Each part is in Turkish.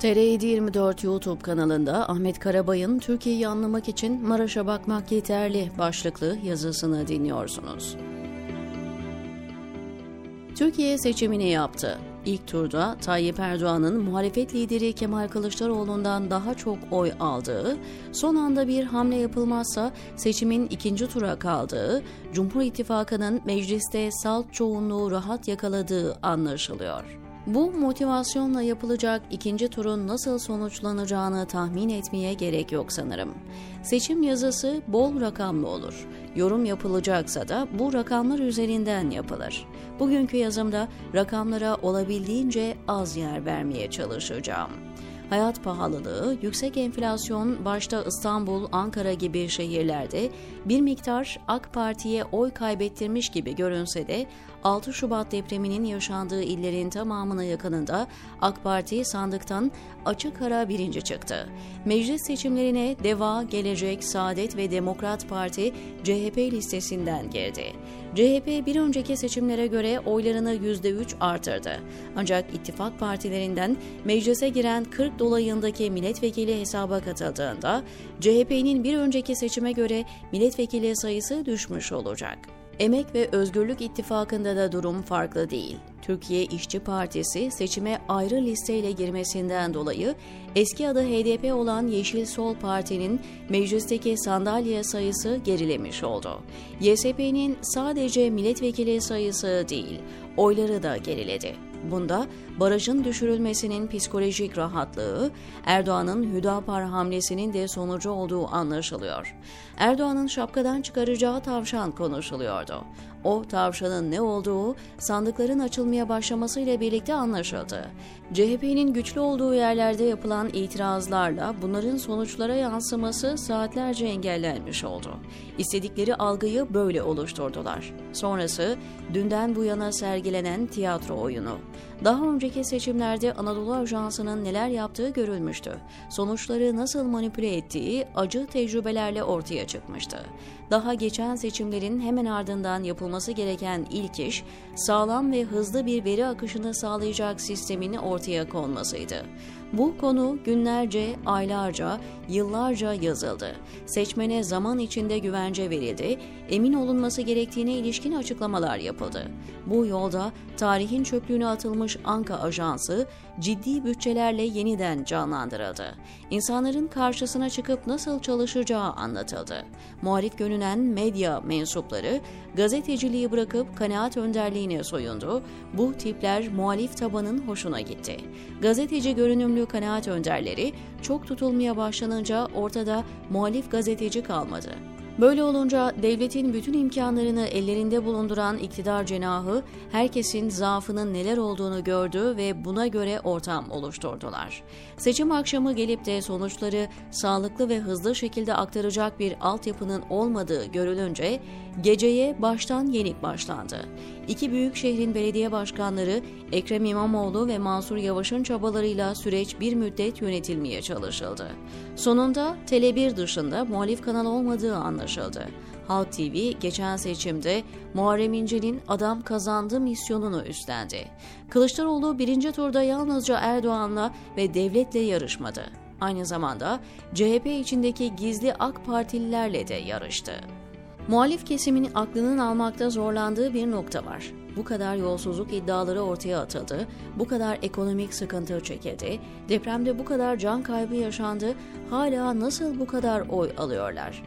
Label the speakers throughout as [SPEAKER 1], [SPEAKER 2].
[SPEAKER 1] TR724 YouTube kanalında Ahmet Karabay'ın Türkiye'yi anlamak için Maraş'a bakmak yeterli başlıklı yazısını dinliyorsunuz. Türkiye seçimini yaptı. İlk turda Tayyip Erdoğan'ın muhalefet lideri Kemal Kılıçdaroğlu'ndan daha çok oy aldığı, son anda bir hamle yapılmazsa seçimin ikinci tura kaldığı, Cumhur İttifakı'nın mecliste salt çoğunluğu rahat yakaladığı anlaşılıyor. Bu motivasyonla yapılacak ikinci turun nasıl sonuçlanacağını tahmin etmeye gerek yok sanırım. Seçim yazısı bol rakamlı olur. Yorum yapılacaksa da bu rakamlar üzerinden yapılır. Bugünkü yazımda rakamlara olabildiğince az yer vermeye çalışacağım. Hayat pahalılığı, yüksek enflasyon başta İstanbul, Ankara gibi şehirlerde bir miktar AK Parti'ye oy kaybettirmiş gibi görünse de 6 Şubat depreminin yaşandığı illerin tamamına yakınında AK Parti sandıktan açık ara birinci çıktı. Meclis seçimlerine Deva, Gelecek, Saadet ve Demokrat Parti CHP listesinden girdi. CHP bir önceki seçimlere göre oylarını %3 artırdı. Ancak ittifak partilerinden meclise giren 40 dolayındaki milletvekili hesaba katıldığında CHP'nin bir önceki seçime göre milletvekili sayısı düşmüş olacak. Emek ve Özgürlük İttifakı'nda da durum farklı değil. Türkiye İşçi Partisi seçime ayrı listeyle girmesinden dolayı eski adı HDP olan Yeşil Sol Parti'nin meclisteki sandalye sayısı gerilemiş oldu. YSP'nin sadece milletvekili sayısı değil, oyları da geriledi. Bunda barajın düşürülmesinin psikolojik rahatlığı, Erdoğan'ın Hüdapar hamlesinin de sonucu olduğu anlaşılıyor. Erdoğan'ın şapkadan çıkaracağı tavşan konuşuluyordu. O tavşanın ne olduğu sandıkların açılmaya başlamasıyla birlikte anlaşıldı. CHP'nin güçlü olduğu yerlerde yapılan itirazlarla bunların sonuçlara yansıması saatlerce engellenmiş oldu. İstedikleri algıyı böyle oluşturdular. Sonrası dünden bu yana sergilenen tiyatro oyunu. Daha önceki seçimlerde Anadolu Ajansı'nın neler yaptığı görülmüştü. Sonuçları nasıl manipüle ettiği acı tecrübelerle ortaya çıkmıştı. Daha geçen seçimlerin hemen ardından yapılması gereken ilk iş, sağlam ve hızlı bir veri akışını sağlayacak sistemin ortaya konmasıydı. Bu konu günlerce, aylarca, yıllarca yazıldı. Seçmene zaman içinde güvence verildi, emin olunması gerektiğine ilişkin açıklamalar yapıldı. Bu yolda tarihin çöplüğüne atılmış Anka Ajansı ciddi bütçelerle yeniden canlandırıldı. İnsanların karşısına çıkıp nasıl çalışacağı anlatıldı. Muhalif görünen medya mensupları gazeteciliği bırakıp kanaat önderliğine soyundu. Bu tipler muhalif tabanın hoşuna gitti. Gazeteci görünümlü kanaat önderleri çok tutulmaya başlanınca ortada muhalif gazeteci kalmadı. Böyle olunca devletin bütün imkanlarını ellerinde bulunduran iktidar cenahı herkesin zaafının neler olduğunu gördü ve buna göre ortam oluşturdular. Seçim akşamı gelip de sonuçları sağlıklı ve hızlı şekilde aktaracak bir altyapının olmadığı görülünce geceye baştan yenik başlandı. İki büyük şehrin belediye başkanları Ekrem İmamoğlu ve Mansur Yavaş'ın çabalarıyla süreç bir müddet yönetilmeye çalışıldı. Sonunda Tele1 dışında muhalif kanal olmadığı anlaşıldı. Halk TV geçen seçimde Muharrem İnce'nin adam kazandı misyonunu üstlendi. Kılıçdaroğlu birinci turda yalnızca Erdoğan'la ve devletle yarışmadı. Aynı zamanda CHP içindeki gizli AK Partililerle de yarıştı. Muhalif kesimin aklının almakta zorlandığı bir nokta var. Bu kadar yolsuzluk iddiaları ortaya atıldı, bu kadar ekonomik sıkıntı çekildi, depremde bu kadar can kaybı yaşandı, hala nasıl bu kadar oy alıyorlar?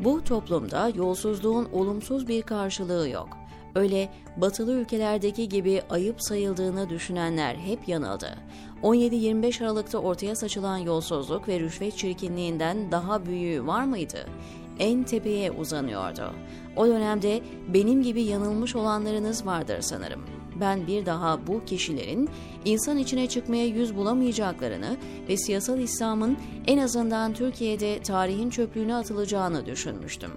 [SPEAKER 1] Bu toplumda yolsuzluğun olumsuz bir karşılığı yok. Öyle batılı ülkelerdeki gibi ayıp sayıldığını düşünenler hep yanıldı. 17-25 Aralık'ta ortaya saçılan yolsuzluk ve rüşvet çirkinliğinden daha büyüğü var mıydı? En tepeye uzanıyordu. O dönemde benim gibi yanılmış olanlarınız vardır sanırım. Ben bir daha bu kişilerin insan içine çıkmaya yüz bulamayacaklarını ve siyasal İslam'ın en azından Türkiye'de tarihin çöplüğüne atılacağını düşünmüştüm.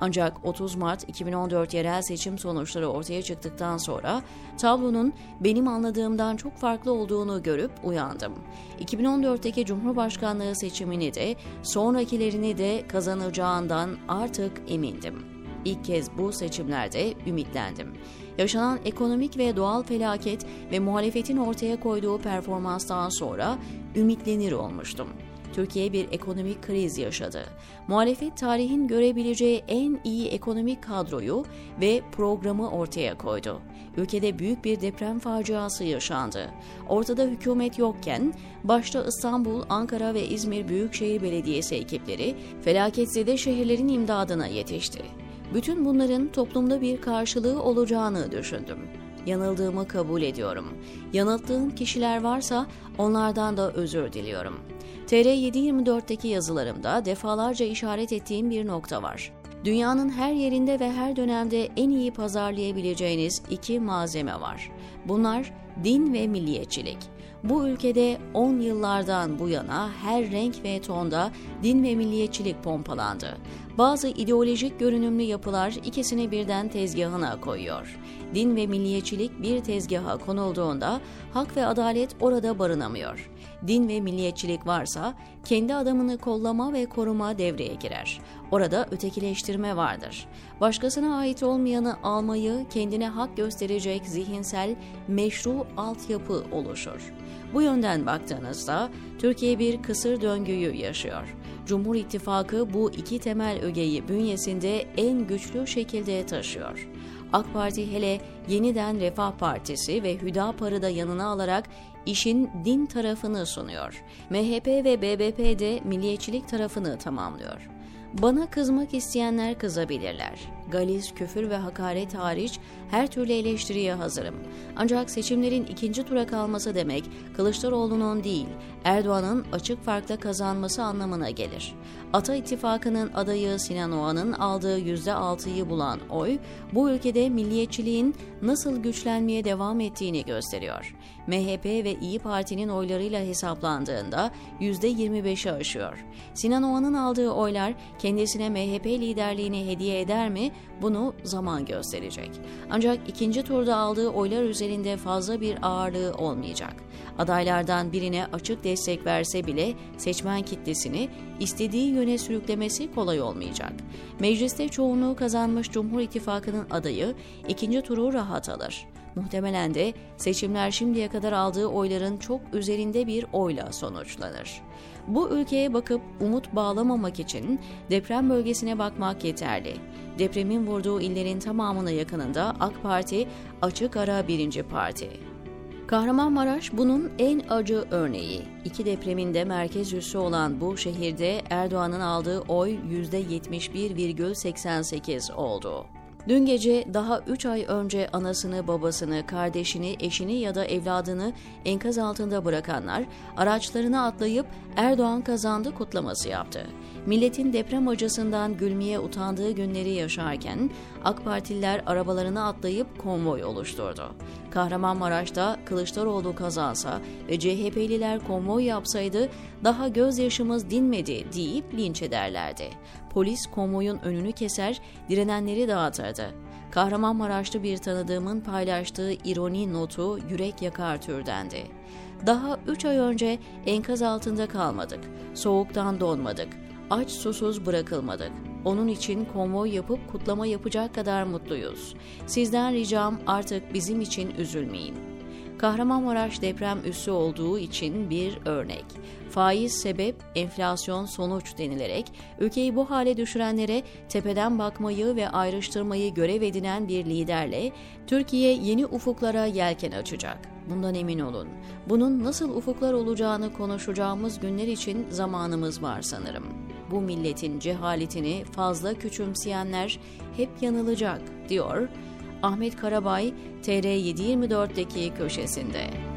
[SPEAKER 1] Ancak 30 Mart 2014 yerel seçim sonuçları ortaya çıktıktan sonra tablonun benim anladığımdan çok farklı olduğunu görüp uyandım. 2014'teki Cumhurbaşkanlığı seçimini de sonrakilerini de kazanacağından artık emindim. İlk kez bu seçimlerde ümitlendim. Yaşanan ekonomik ve doğal felaket ve muhalefetin ortaya koyduğu performanstan sonra ümitlenir olmuştum. Türkiye bir ekonomik kriz yaşadı. Muhalefet tarihin görebileceği en iyi ekonomik kadroyu ve programı ortaya koydu. Ülkede büyük bir deprem faciası yaşandı. Ortada hükümet yokken başta İstanbul, Ankara ve İzmir Büyükşehir Belediyesi ekipleri felaketzede şehirlerin imdadına yetişti. Bütün bunların toplumda bir karşılığı olacağını düşündüm. Yanıldığımı kabul ediyorum. Yanılttığım kişiler varsa onlardan da özür diliyorum. TR724'teki yazılarımda defalarca işaret ettiğim bir nokta var. Dünyanın her yerinde ve her dönemde en iyi pazarlayabileceğiniz iki malzeme var. Bunlar din ve milliyetçilik. Bu ülkede 10 yıllardan bu yana her renk ve tonda din ve milliyetçilik pompalandı. Bazı ideolojik görünümlü yapılar ikisini birden tezgahına koyuyor. Din ve milliyetçilik bir tezgaha konulduğunda hak ve adalet orada barınamıyor. Din ve milliyetçilik varsa kendi adamını kollama ve koruma devreye girer. Orada ötekileştirme vardır. Başkasına ait olmayanı almayı kendine hak gösterecek zihinsel meşru altyapı oluşur. Bu yönden baktığınızda Türkiye bir kısır döngüyü yaşıyor. Cumhur İttifakı bu iki temel ögeyi bünyesinde en güçlü şekilde taşıyor. AK Parti hele yeniden Refah Partisi ve Hüdapar'ı da yanına alarak işin din tarafını sunuyor. MHP ve BBP de milliyetçilik tarafını tamamlıyor. Bana kızmak isteyenler kızabilirler. Galiz, küfür ve hakaret hariç her türlü eleştiriye hazırım. Ancak seçimlerin ikinci tura kalması demek Kılıçdaroğlu'nun değil, Erdoğan'ın açık farkla kazanması anlamına gelir. Ata İttifakı'nın adayı Sinan Oğan'ın aldığı %6'yı bulan oy, bu ülkede milliyetçiliğin nasıl güçlenmeye devam ettiğini gösteriyor. MHP ve İyi Parti'nin oylarıyla hesaplandığında %25'i aşıyor. Sinan Oğan'ın aldığı oylar kendisine MHP liderliğini hediye eder mi? Bunu zaman gösterecek. Ancak ikinci turda aldığı oylar üzerinde fazla bir ağırlığı olmayacak. Adaylardan birine açık destek verse bile seçmen kitlesini istediği yöne sürüklemesi kolay olmayacak. Mecliste çoğunluğu kazanmış Cumhur İttifakı'nın adayı ikinci turu rahat alır. Muhtemelen de seçimler şimdiye kadar aldığı oyların çok üzerinde bir oyla sonuçlanır. Bu ülkeye bakıp umut bağlamamak için deprem bölgesine bakmak yeterli. Depremin vurduğu illerin tamamına yakınında AK Parti açık ara birinci parti. Kahramanmaraş bunun en acı örneği. İki depreminde merkez üssü olan bu şehirde Erdoğan'ın aldığı oy %71,88 oldu. Dün gece daha 3 ay önce anasını, babasını, kardeşini, eşini ya da evladını enkaz altında bırakanlar araçlarına atlayıp Erdoğan kazandı kutlaması yaptı. Milletin deprem acısından gülmeye utandığı günleri yaşarken AK Partililer arabalarına atlayıp konvoy oluşturdu. Kahramanmaraş'ta Kılıçdaroğlu kazansa ve CHP'liler konvoy yapsaydı daha gözyaşımız dinmedi deyip linç ederlerdi. Polis konvoyun önünü keser, direnenleri dağıtırdı. Kahramanmaraşlı bir tanıdığımın paylaştığı ironi notu yürek yakar türdendi. Daha üç ay önce enkaz altında kalmadık, soğuktan donmadık, aç susuz bırakılmadık. Onun için konvoy yapıp kutlama yapacak kadar mutluyuz. Sizden ricam artık bizim için üzülmeyin. Kahramanmaraş deprem üssü olduğu için bir örnek. Faiz sebep, enflasyon sonuç denilerek ülkeyi bu hale düşürenlere tepeden bakmayı ve ayrıştırmayı görev edinen bir liderle Türkiye yeni ufuklara yelken açacak. Bundan emin olun. Bunun nasıl ufuklar olacağını konuşacağımız günler için zamanımız var sanırım. Bu milletin cehaletini fazla küçümseyenler hep yanılacak, diyor Ahmet Karabay TR724'deki köşesinde.